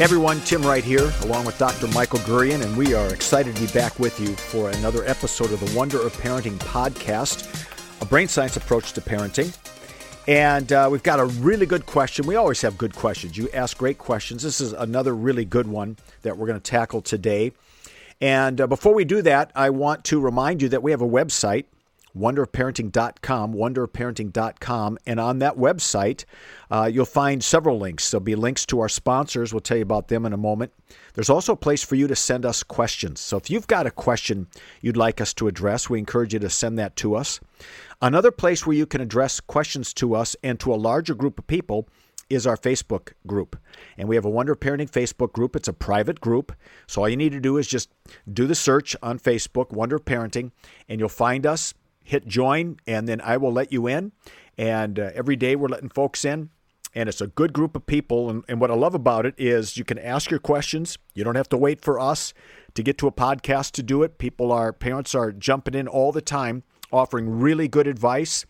Hey everyone, Tim Wright here, along with Dr. Michael Gurian, and we are excited to be back with you for another episode of the Wonder of Parenting podcast, a brain science approach to parenting. And uh, we've got a really good question. We always have good questions. You ask great questions. This is another really good one that we're going to tackle today. And uh, before we do that, I want to remind you that we have a website, wonderofparenting.com, wonderofparenting.com. And on that website, uh, you'll find several links. There'll be links to our sponsors. We'll tell you about them in a moment. There's also a place for you to send us questions. So if you've got a question you'd like us to address, we encourage you to send that to us. Another place where you can address questions to us and to a larger group of people is our Facebook group. And we have a Wonder Parenting Facebook group. It's a private group. So all you need to do is just do the search on Facebook, Wonder Parenting, and you'll find us hit join, and then I will let you in. And uh, every day we're letting folks in, and it's a good group of people. And, and what I love about it is you can ask your questions. You don't have to wait for us to get to a podcast to do it. People are, parents are jumping in all the time, offering really good advice.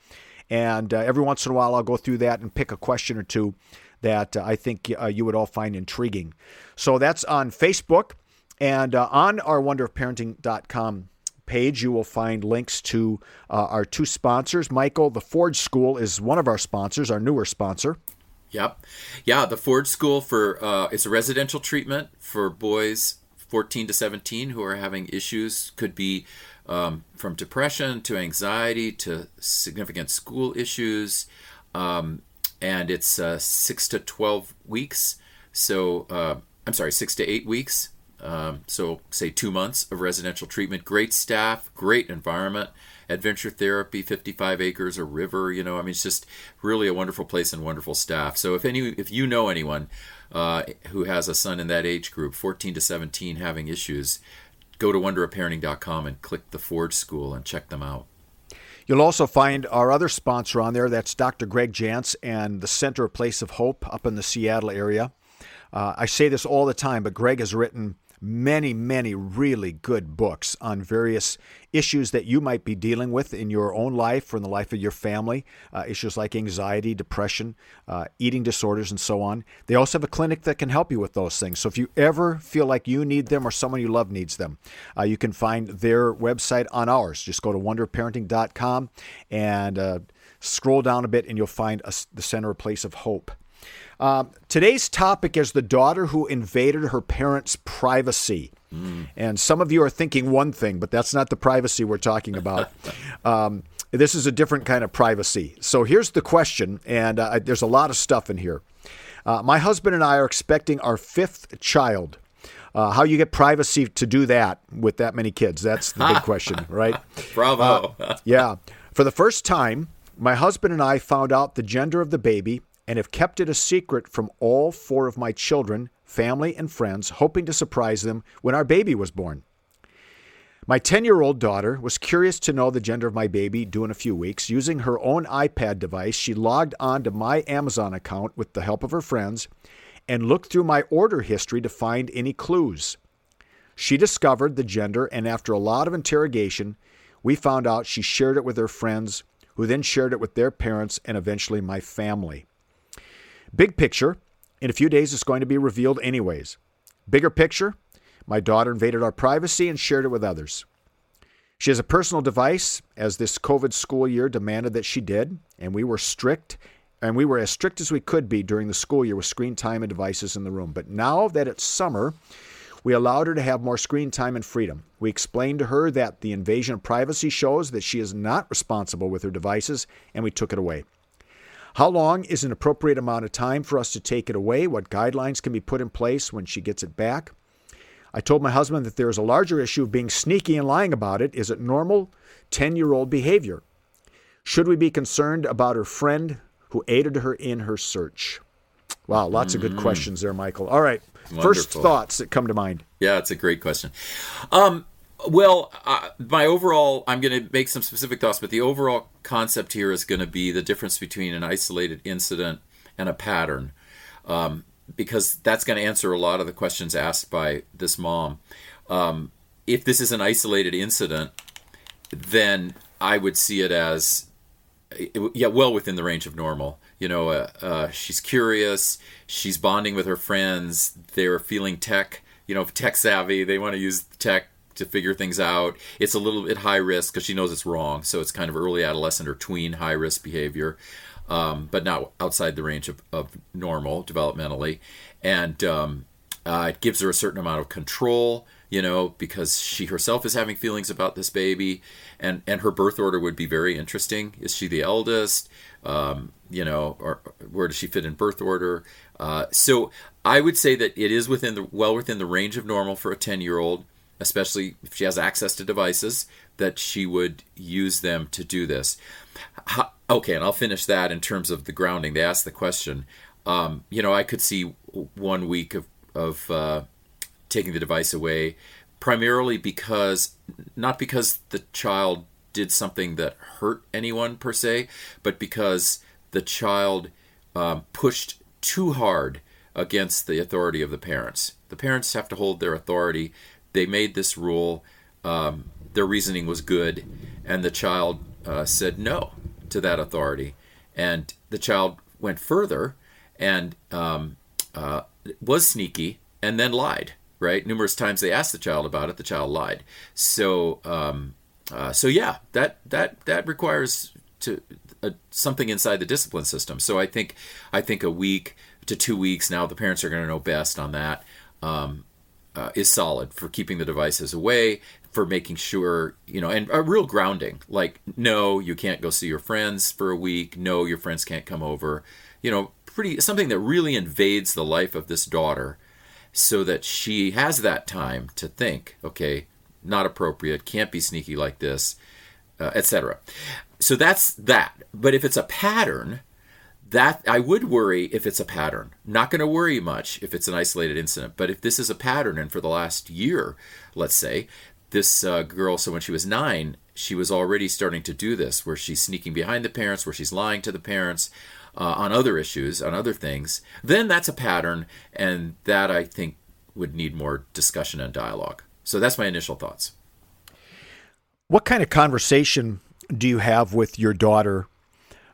And uh, every once in a while, I'll go through that and pick a question or two that uh, I think uh, you would all find intriguing. So that's on Facebook and uh, on our wonderofparenting.com page, you will find links to uh, our two sponsors. Michael, the Ford School is one of our sponsors, our newer sponsor. Yep. Yeah, the Ford School for uh, it's a residential treatment for boys 14 to 17 who are having issues. Could be um, from depression to anxiety to significant school issues. Um, and it's uh, six to 12 weeks. So, uh, I'm sorry, six to eight weeks. Um, so, say two months of residential treatment. Great staff, great environment, adventure therapy, 55 acres, a river. You know, I mean, it's just really a wonderful place and wonderful staff. So, if any, if you know anyone uh, who has a son in that age group, 14 to 17, having issues, go to wonderofparenting.com and click the Ford School and check them out. You'll also find our other sponsor on there. That's Dr. Greg Jantz and the Center of Place of Hope up in the Seattle area. Uh, I say this all the time, but Greg has written many, many really good books on various issues that you might be dealing with in your own life or in the life of your family. Uh, issues like anxiety, depression, uh, eating disorders, and so on. They also have a clinic that can help you with those things. So if you ever feel like you need them or someone you love needs them, uh, you can find their website on ours. Just go to wonderparenting.com and uh, scroll down a bit, and you'll find a, the Center of Place of Hope. Um, today's topic is the daughter who invaded her parents' privacy. Mm. And some of you are thinking one thing, but that's not the privacy we're talking about. um, this is a different kind of privacy. So here's the question, and uh, there's a lot of stuff in here. Uh, my husband and I are expecting our fifth child. Uh, how you get privacy to do that with that many kids? That's the big question, right? Bravo. Uh, yeah. For the first time, my husband and I found out the gender of the baby and have kept it a secret from all four of my children, family, and friends, hoping to surprise them when our baby was born. My 10 year old daughter was curious to know the gender of my baby due in a few weeks. Using her own iPad device, she logged on to my Amazon account with the help of her friends and looked through my order history to find any clues. She discovered the gender, and after a lot of interrogation, we found out she shared it with her friends, who then shared it with their parents and eventually my family. Big picture, in a few days it's going to be revealed anyways. Bigger picture, my daughter invaded our privacy and shared it with others. She has a personal device, as this COVID school year demanded that she did, and we were strict, and we were as strict as we could be during the school year with screen time and devices in the room. But now that it's summer, we allowed her to have more screen time and freedom. We explained to her that the invasion of privacy shows that she is not responsible with her devices, and we took it away. How long is an appropriate amount of time for us to take it away? What guidelines can be put in place when she gets it back? I told my husband that there is a larger issue of being sneaky and lying about it. Is it normal 10 year old behavior? Should we be concerned about her friend who aided her in her search? Wow, lots mm-hmm. of good mm. questions there, Michael. All right. Wonderful. First thoughts that come to mind. Yeah, it's a great question. Um, well, uh, my overall, I'm going to make some specific thoughts, but the overall concept here is going to be the difference between an isolated incident and a pattern, um, because that's going to answer a lot of the questions asked by this mom. Um, if this is an isolated incident, then I would see it as, yeah, well within the range of normal. You know, uh, uh, she's curious. She's bonding with her friends. They're feeling tech, you know, tech savvy. They want to use tech to figure things out. It's a little bit high risk because she knows it's wrong. So it's kind of early adolescent or tween high risk behavior, um, but not outside the range of, of normal developmentally. And um, uh, it gives her a certain amount of control you know, because she herself is having feelings about this baby, and and her birth order would be very interesting. Is she the eldest? Um, you know, or where does she fit in birth order? Uh, so I would say that it is within the well within the range of normal for a ten year old, especially if she has access to devices that she would use them to do this. How, okay, and I'll finish that in terms of the grounding. They asked the question. Um, you know, I could see one week of of uh, taking the device away, primarily because not because the child did something that hurt anyone per se, but because the child um, pushed too hard against the authority of the parents. The parents have to hold their authority. They made this rule. Um, their reasoning was good, and the child uh, said no to that authority. And the child went further and um, uh, was sneaky and then lied right? Numerous times they asked the child about it, the child lied. So, um, uh, so yeah, that that that requires to uh, something inside the discipline system. So I think I think a week to two weeks now, the parents are going to know best on that. Um, uh, is solid for keeping the devices away, for making sure you know, and a real grounding. Like, no, you can't go see your friends for a week. No, your friends can't come over. You know, pretty something that really invades the life of this daughter so that she has that time to think, okay, not appropriate, can't be sneaky like this, uh, etc. So that's that. But if it's a pattern, that I would worry if it's a pattern. Not going to worry much if it's an isolated incident. But if this is a pattern, and for the last year, let's say, this uh, girl, so when she was nine, she was already starting to do this, where she's sneaking behind the parents, where she's lying to the parents, uh, on other issues, on other things, then that's a pattern, and that I think would need more discussion and dialogue. So that's my initial thoughts. What kind of conversation do you have with your daughter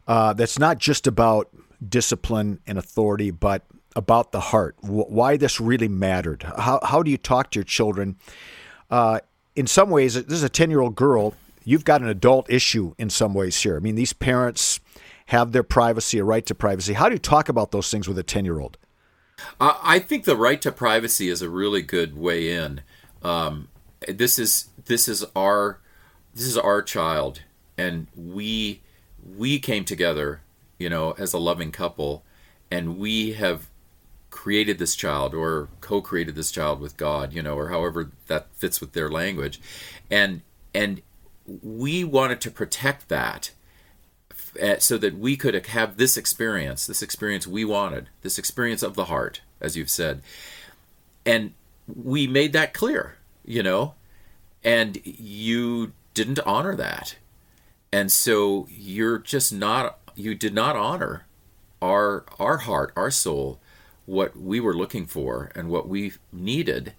uh, that's not just about discipline and authority, but about the heart? Why this really mattered? How, how do you talk to your children? Uh, in some ways, this is a 10 year old girl. You've got an adult issue in some ways here. I mean, these parents have their privacy, a right to privacy. How do you talk about those things with a 10 year old? I think the right to privacy is a really good way in. Um, this is this is our this is our child, and we we came together, you know, as a loving couple, and we have created this child or co-created this child with God, you know, or however that fits with their language, and and we wanted to protect that uh, so that we could have this experience, this experience we wanted, this experience of the heart, as you've said. And we made that clear, you know, and you didn't honor that. And so you're just not, you did not honor our, our heart, our soul, what we were looking for and what we needed.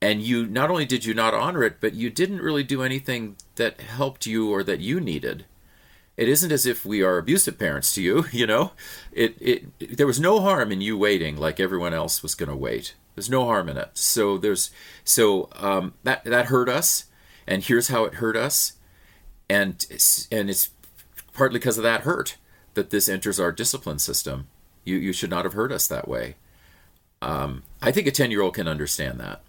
And you not only did you not honor it, but you didn't really do anything that helped you or that you needed. It isn't as if we are abusive parents to you you know? It, it there was no harm in you waiting like everyone else was going to wait. There's no harm in it. So there's so um, that that hurt us and here's how it hurt us and and it's partly because of that hurt that this enters our discipline system you you should not have hurt us that way um, i think a 10 year old can understand that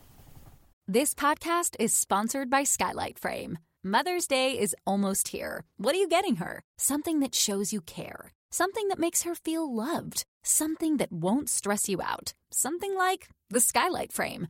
this podcast is sponsored by skylight frame Mother's Day is almost here. What are you getting her? Something that shows you care. Something that makes her feel loved. Something that won't stress you out. Something like the skylight frame.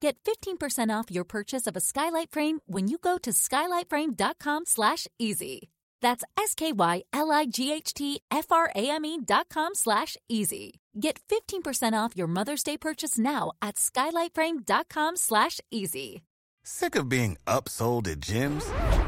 Get 15% off your purchase of a skylight frame when you go to skylightframe.com slash easy. That's S-K-Y-L-I-G-H-T-F-R-A-M-E dot com slash easy. Get 15% off your Mother's Day purchase now at skylightframe.com slash easy. Sick of being upsold at gyms?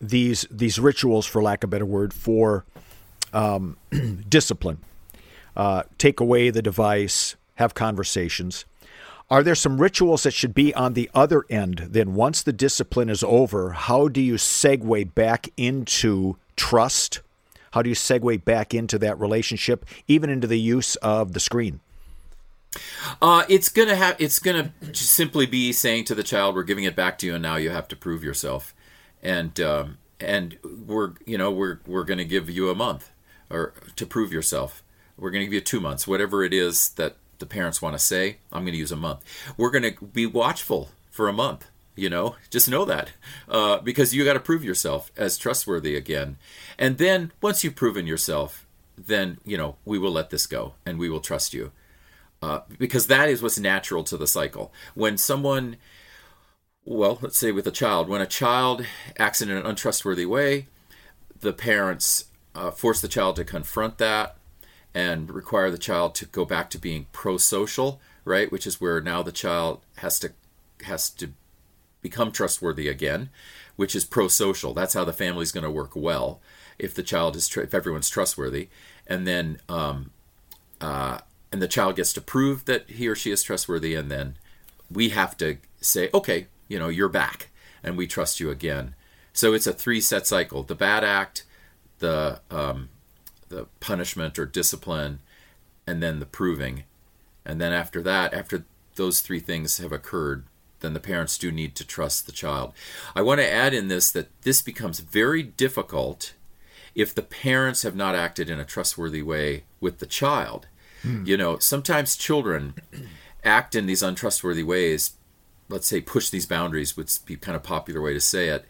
these these rituals, for lack of a better word, for um, discipline. Uh, take away the device, have conversations. Are there some rituals that should be on the other end? Then, once the discipline is over, how do you segue back into trust? How do you segue back into that relationship, even into the use of the screen? Uh, it's gonna have. It's gonna simply be saying to the child, "We're giving it back to you, and now you have to prove yourself." And um, and we're you know we're we're gonna give you a month or to prove yourself. We're gonna give you two months, whatever it is that the parents want to say. I'm gonna use a month. We're gonna be watchful for a month. You know, just know that uh, because you got to prove yourself as trustworthy again. And then once you've proven yourself, then you know we will let this go and we will trust you. Uh, because that is what's natural to the cycle. When someone, well, let's say with a child, when a child acts in an untrustworthy way, the parents uh, force the child to confront that and require the child to go back to being pro-social, right? Which is where now the child has to has to become trustworthy again, which is pro-social. That's how the family's going to work well if the child is tr- if everyone's trustworthy, and then um, uh, and the child gets to prove that he or she is trustworthy and then we have to say okay you know you're back and we trust you again so it's a three set cycle the bad act the um, the punishment or discipline and then the proving and then after that after those three things have occurred then the parents do need to trust the child i want to add in this that this becomes very difficult if the parents have not acted in a trustworthy way with the child Mm. You know, sometimes children act in these untrustworthy ways. Let's say push these boundaries would be kind of popular way to say it.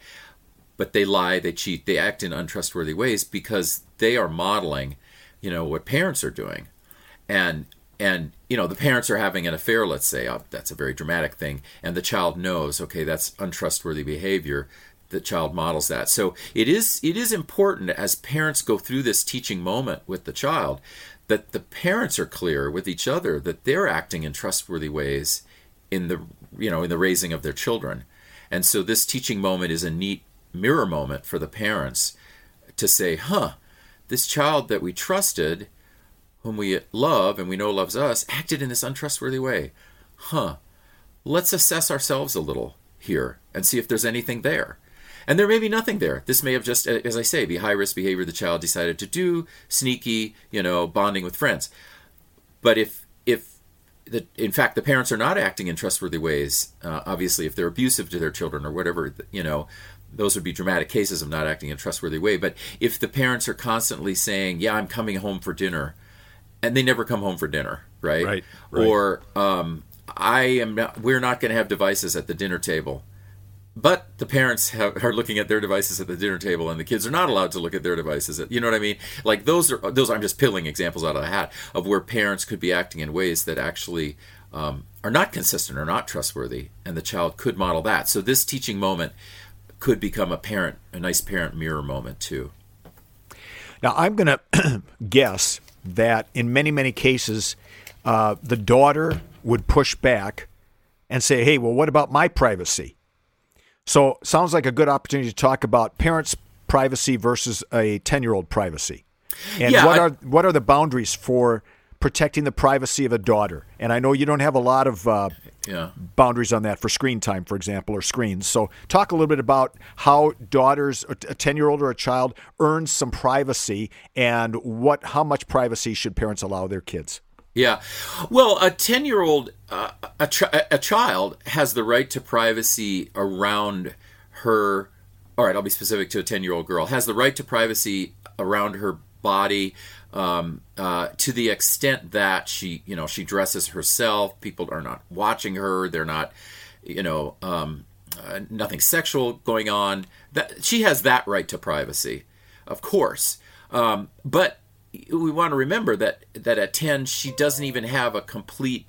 But they lie, they cheat, they act in untrustworthy ways because they are modeling, you know, what parents are doing. And and you know the parents are having an affair let's say oh, that's a very dramatic thing and the child knows okay that's untrustworthy behavior the child models that so it is it is important as parents go through this teaching moment with the child that the parents are clear with each other that they're acting in trustworthy ways in the you know in the raising of their children and so this teaching moment is a neat mirror moment for the parents to say huh this child that we trusted whom we love and we know loves us acted in this untrustworthy way huh let's assess ourselves a little here and see if there's anything there and there may be nothing there. This may have just, uh, as I say, be high risk behavior the child decided to do, sneaky, you know, bonding with friends. But if the, in fact the parents are not acting in trustworthy ways, uh, obviously if they're abusive to their children or whatever, you know, those would be dramatic cases of not acting in a trustworthy way. But if the parents are constantly saying, "Yeah, I'm coming home for dinner," and they never come home for dinner, right? Right. right. Or um, I am. Not, we're not going to have devices at the dinner table but the parents have, are looking at their devices at the dinner table and the kids are not allowed to look at their devices. At, you know what i mean? Like those are those i'm just pulling examples out of the hat of where parents could be acting in ways that actually um, are not consistent or not trustworthy and the child could model that. So this teaching moment could become a parent a nice parent mirror moment too. Now i'm going to guess that in many many cases uh, the daughter would push back and say hey well what about my privacy so, sounds like a good opportunity to talk about parents' privacy versus a 10-year-old privacy. And yeah, what I, are what are the boundaries for protecting the privacy of a daughter? And I know you don't have a lot of uh, yeah. boundaries on that for screen time, for example, or screens. So, talk a little bit about how daughters, a 10-year-old or a child, earns some privacy, and what how much privacy should parents allow their kids? Yeah. Well, a 10 year old, uh, a, ch- a child has the right to privacy around her all right, I'll be specific to a 10 year old girl, has the right to privacy around her body um, uh, to the extent that she, you know, she dresses herself. People are not watching her. They're not, you know, um, uh, nothing sexual going on. That she has that right to privacy, of course. Um, but we want to remember that that at 10 she doesn't even have a complete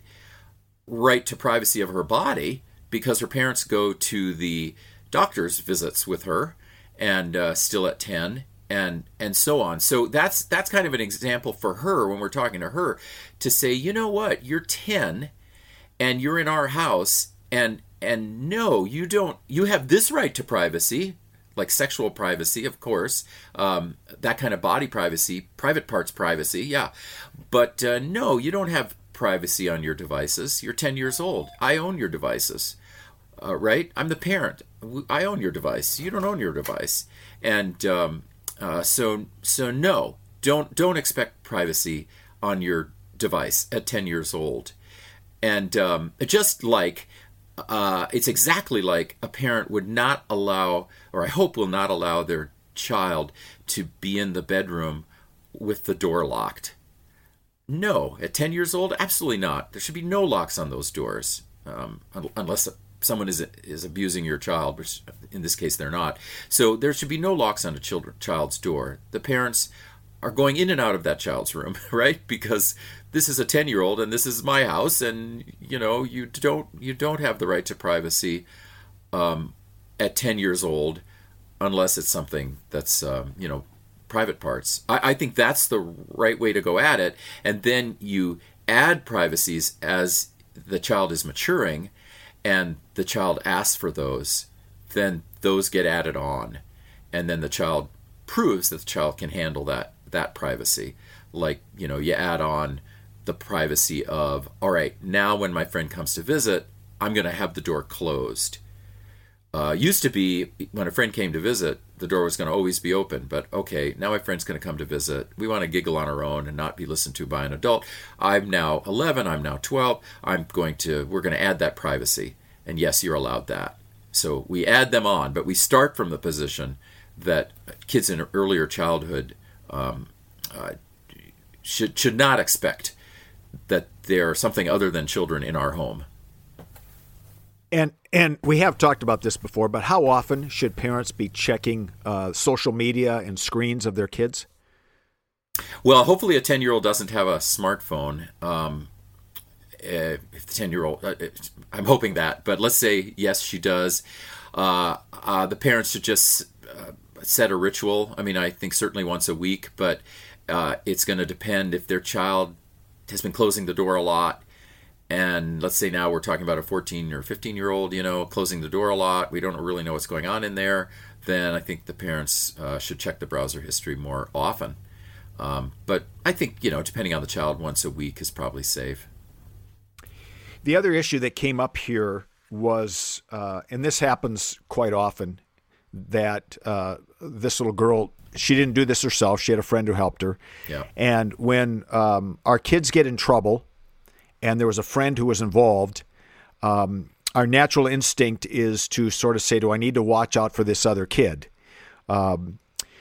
right to privacy of her body because her parents go to the doctor's visits with her and uh, still at 10 and and so on. So that's that's kind of an example for her when we're talking to her to say you know what? You're 10 and you're in our house and and no you don't you have this right to privacy like sexual privacy of course um, that kind of body privacy private parts privacy yeah. But uh, no you don't have privacy on your devices. You're 10 years old. I own your devices uh, right? I'm the parent. I own your device. You don't own your device. And um, uh, so so no, don't don't expect privacy on your device at 10 years old. And um, just like uh, it's exactly like a parent would not allow, or I hope will not allow their child to be in the bedroom with the door locked. No, at 10 years old, absolutely not. There should be no locks on those doors, um, unless someone is is abusing your child, which in this case they're not. So there should be no locks on a children, child's door. The parents are going in and out of that child's room, right? Because this is a 10-year-old and this is my house and you know, you don't you don't have the right to privacy um, at 10 years old unless it's something that's um, you know, private parts. I, I think that's the right way to go at it and then you add privacies as the child is maturing and the child asks for those, then those get added on. And then the child proves that the child can handle that that privacy. Like, you know, you add on the privacy of, all right, now when my friend comes to visit, I'm going to have the door closed. Uh, used to be when a friend came to visit, the door was going to always be open. But okay, now my friend's going to come to visit. We want to giggle on our own and not be listened to by an adult. I'm now 11. I'm now 12. I'm going to. We're going to add that privacy. And yes, you're allowed that. So we add them on, but we start from the position that kids in earlier childhood um, uh, should should not expect that there are something other than children in our home. And and we have talked about this before, but how often should parents be checking uh, social media and screens of their kids? Well, hopefully, a ten year old doesn't have a smartphone. Um, uh, if the 10 year old, uh, I'm hoping that, but let's say yes, she does. Uh, uh, the parents should just uh, set a ritual. I mean, I think certainly once a week, but uh, it's going to depend if their child has been closing the door a lot. And let's say now we're talking about a 14 or 15 year old, you know, closing the door a lot. We don't really know what's going on in there. Then I think the parents should check the browser history more often. Um, but I think, you know, depending on the child, once a week is probably safe. The other issue that came up here was, uh, and this happens quite often, that uh, this little girl she didn't do this herself. She had a friend who helped her. Yeah. And when um, our kids get in trouble, and there was a friend who was involved, um, our natural instinct is to sort of say, "Do I need to watch out for this other kid?" Um,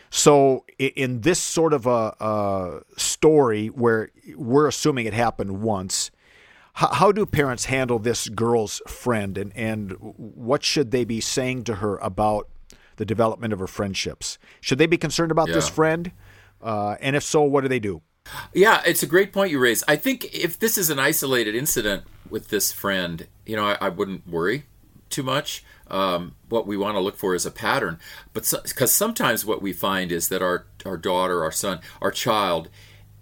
so in this sort of a, a, story where we're assuming it happened once, how, how do parents handle this girl's friend, and, and what should they be saying to her about the development of her friendships? Should they be concerned about yeah. this friend? Uh, and if so, what do they do? Yeah, it's a great point you raise. I think if this is an isolated incident with this friend, you know, I, I wouldn't worry too much. Um, what we want to look for is a pattern, but because so, sometimes what we find is that our our daughter, our son, our child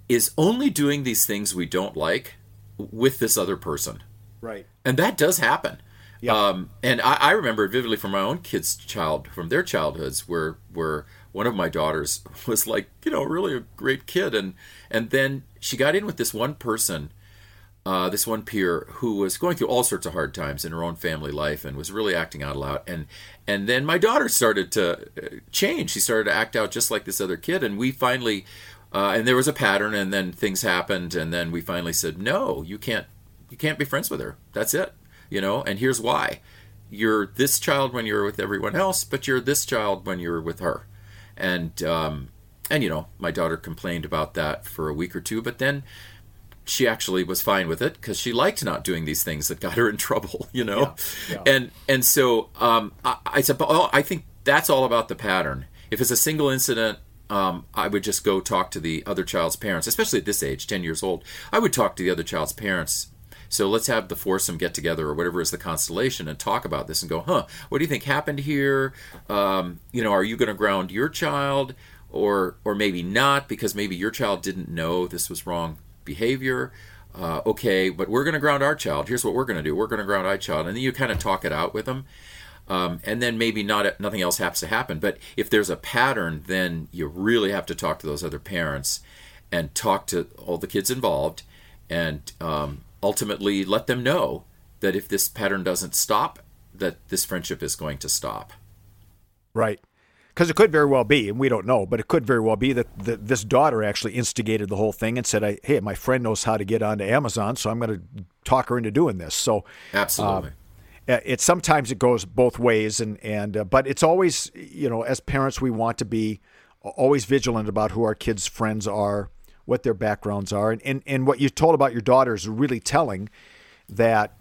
is only doing these things we don't like with this other person. Right. And that does happen. Yeah. Um, and I, I remember vividly from my own kids' child, from their childhoods, where where one of my daughters was like, you know, really a great kid, and and then she got in with this one person, uh, this one peer who was going through all sorts of hard times in her own family life and was really acting out loud, and and then my daughter started to uh, change. She started to act out just like this other kid, and we finally uh, and there was a pattern, and then things happened, and then we finally said, "No, you can't, you can't be friends with her. That's it, you know." And here's why: you're this child when you're with everyone else, but you're this child when you're with her. And um, and you know, my daughter complained about that for a week or two, but then she actually was fine with it because she liked not doing these things that got her in trouble, you know. Yeah, yeah. And and so um, I, I suppose I think that's all about the pattern. If it's a single incident, um, I would just go talk to the other child's parents, especially at this age, ten years old. I would talk to the other child's parents so let's have the foursome get together or whatever is the constellation and talk about this and go, huh, what do you think happened here? Um, you know, are you going to ground your child or or maybe not because maybe your child didn't know this was wrong behavior? Uh, okay, but we're going to ground our child. Here's what we're going to do. We're going to ground our child, and then you kind of talk it out with them. Um, and then maybe not nothing else has to happen. But if there's a pattern, then you really have to talk to those other parents and talk to all the kids involved and um, ultimately let them know that if this pattern doesn't stop, that this friendship is going to stop. Right. Because it could very well be, and we don't know, but it could very well be that the, this daughter actually instigated the whole thing and said, "Hey, my friend knows how to get onto Amazon, so I'm going to talk her into doing this." So, absolutely, uh, it sometimes it goes both ways, and and uh, but it's always you know as parents we want to be always vigilant about who our kids' friends are, what their backgrounds are. And, and, and what you told about your daughter is really telling that,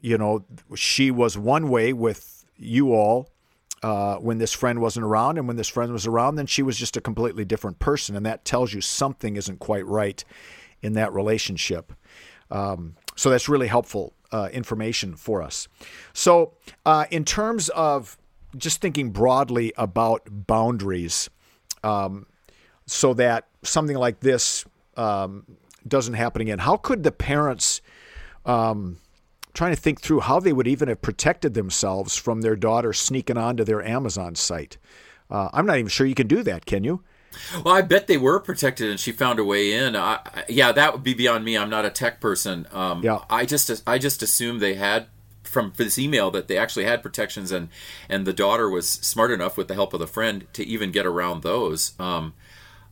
you know, she was one way with you all uh, when this friend wasn't around. And when this friend was around, then she was just a completely different person. And that tells you something isn't quite right in that relationship. Um, so that's really helpful uh, information for us. So, uh, in terms of just thinking broadly about boundaries, um, so that something like this um, doesn't happen again. How could the parents, um, trying to think through how they would even have protected themselves from their daughter sneaking onto their Amazon site? Uh, I'm not even sure you can do that, can you? Well, I bet they were protected, and she found a way in. I, yeah, that would be beyond me. I'm not a tech person. Um, yeah, I just I just assumed they had from this email that they actually had protections, and and the daughter was smart enough with the help of the friend to even get around those. Um,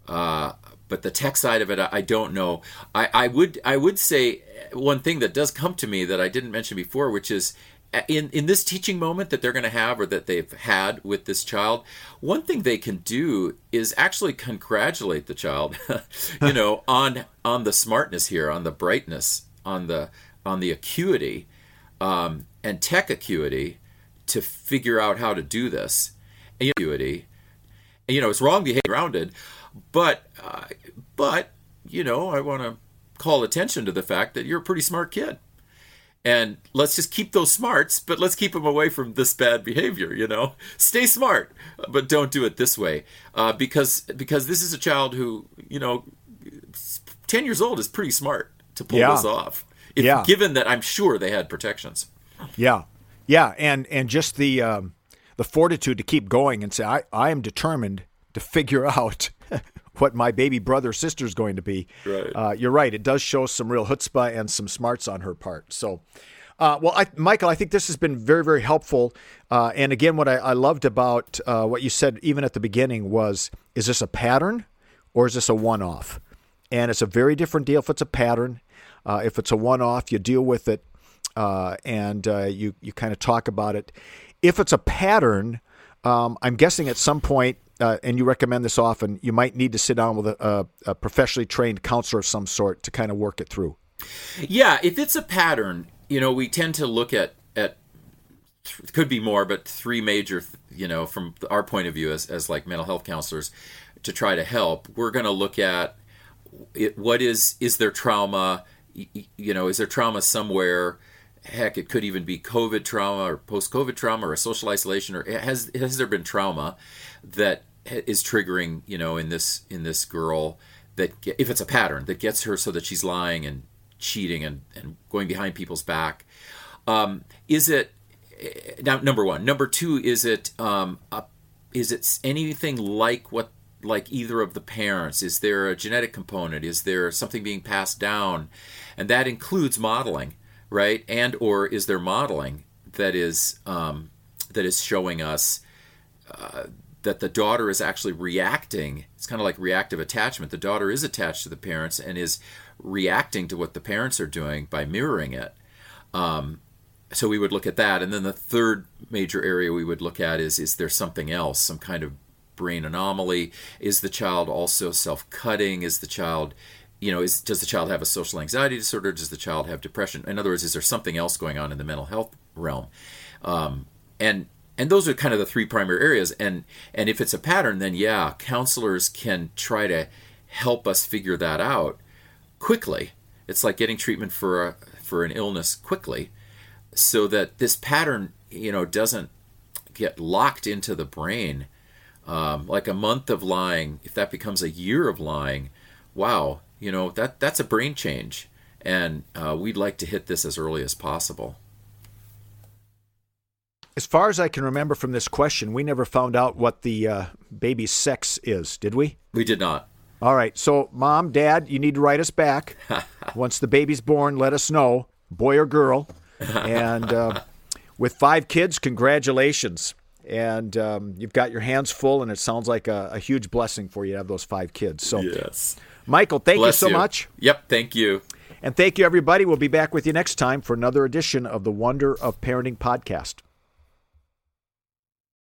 uh, but the tech side of it, I, I don't know. I, I would I would say one thing that does come to me that I didn't mention before, which is uh, in in this teaching moment that they're going to have or that they've had with this child one thing they can do is actually congratulate the child you know on on the smartness here on the brightness on the on the acuity um, and tech acuity to figure out how to do this and acuity and, you know it's wrong behavior grounded but uh, but you know, I want to call attention to the fact that you're a pretty smart kid. And let's just keep those smarts, but let's keep them away from this bad behavior. You know, stay smart, but don't do it this way, uh, because because this is a child who you know, ten years old is pretty smart to pull yeah. this off. If, yeah. Given that I'm sure they had protections. Yeah, yeah, and and just the um, the fortitude to keep going and say I I am determined to figure out what my baby brother sister's going to be. Right. Uh, you're right. It does show some real chutzpah and some smarts on her part. So, uh, well, I, Michael, I think this has been very, very helpful. Uh, and again, what I, I loved about uh, what you said, even at the beginning, was is this a pattern or is this a one off? And it's a very different deal if it's a pattern. Uh, if it's a one off, you deal with it uh, and you, you kind of talk about it. If it's a pattern, um, I'm guessing at some point uh, and you recommend this often, you might need to sit down with a, a, professionally trained counselor of some sort to kind of work it through. Yeah, if it's a pattern, you know, we tend to look at at could be more, but three major, you know, from our point of view as as like mental health counselors to try to help. We're going to look at it, what is is there trauma, you know, is there trauma somewhere? Heck, it could even be COVID trauma or post COVID trauma or social isolation, or has has there been trauma that is triggering you know in this in this girl that if it's a pattern that gets her so that she's lying and cheating and, and going behind people's back um, is it eh, now number one. Number two is it um, a, is it anything like what like either of the parents? Is there a genetic component? Is there something being passed down? And that includes modeling right? And or is there modeling that is um, that is showing us uh, that the daughter is actually reacting. It's kind of like reactive attachment. The daughter is attached to the parents and is reacting to what the parents are doing by mirroring it. Um, so we would look at that, and then the third major area we would look at is is there something else, some kind of brain anomaly? Is the child also self-cutting? Is the child you know, is does the child have a social anxiety disorder? Does the child have depression? In other words, is there something else going on in the mental health realm? Um, and and those are kind of the three primary areas. And and if it's a pattern, then yeah, counselors can try to help us figure that out quickly. It's like getting treatment for a, for an illness quickly, so that this pattern, you know, doesn't get locked into the brain. Um, like a month of lying, if that becomes a year of lying, wow, you know that that's a brain change, and uh, we'd like to hit this as early as possible. As far as I can remember from this question, we never found out what the uh, baby's sex is, did we? We did not. All right. So, mom, dad, you need to write us back. Once the baby's born, let us know, boy or girl. And uh, with five kids, congratulations. And um, you've got your hands full, and it sounds like a, a, huge blessing for you to have those five kids. So, yes. Michael, thank Bless you so you. much. Yep, thank you. And thank you, everybody. We'll be back with you next time for another edition of the Wonder of Parenting podcast.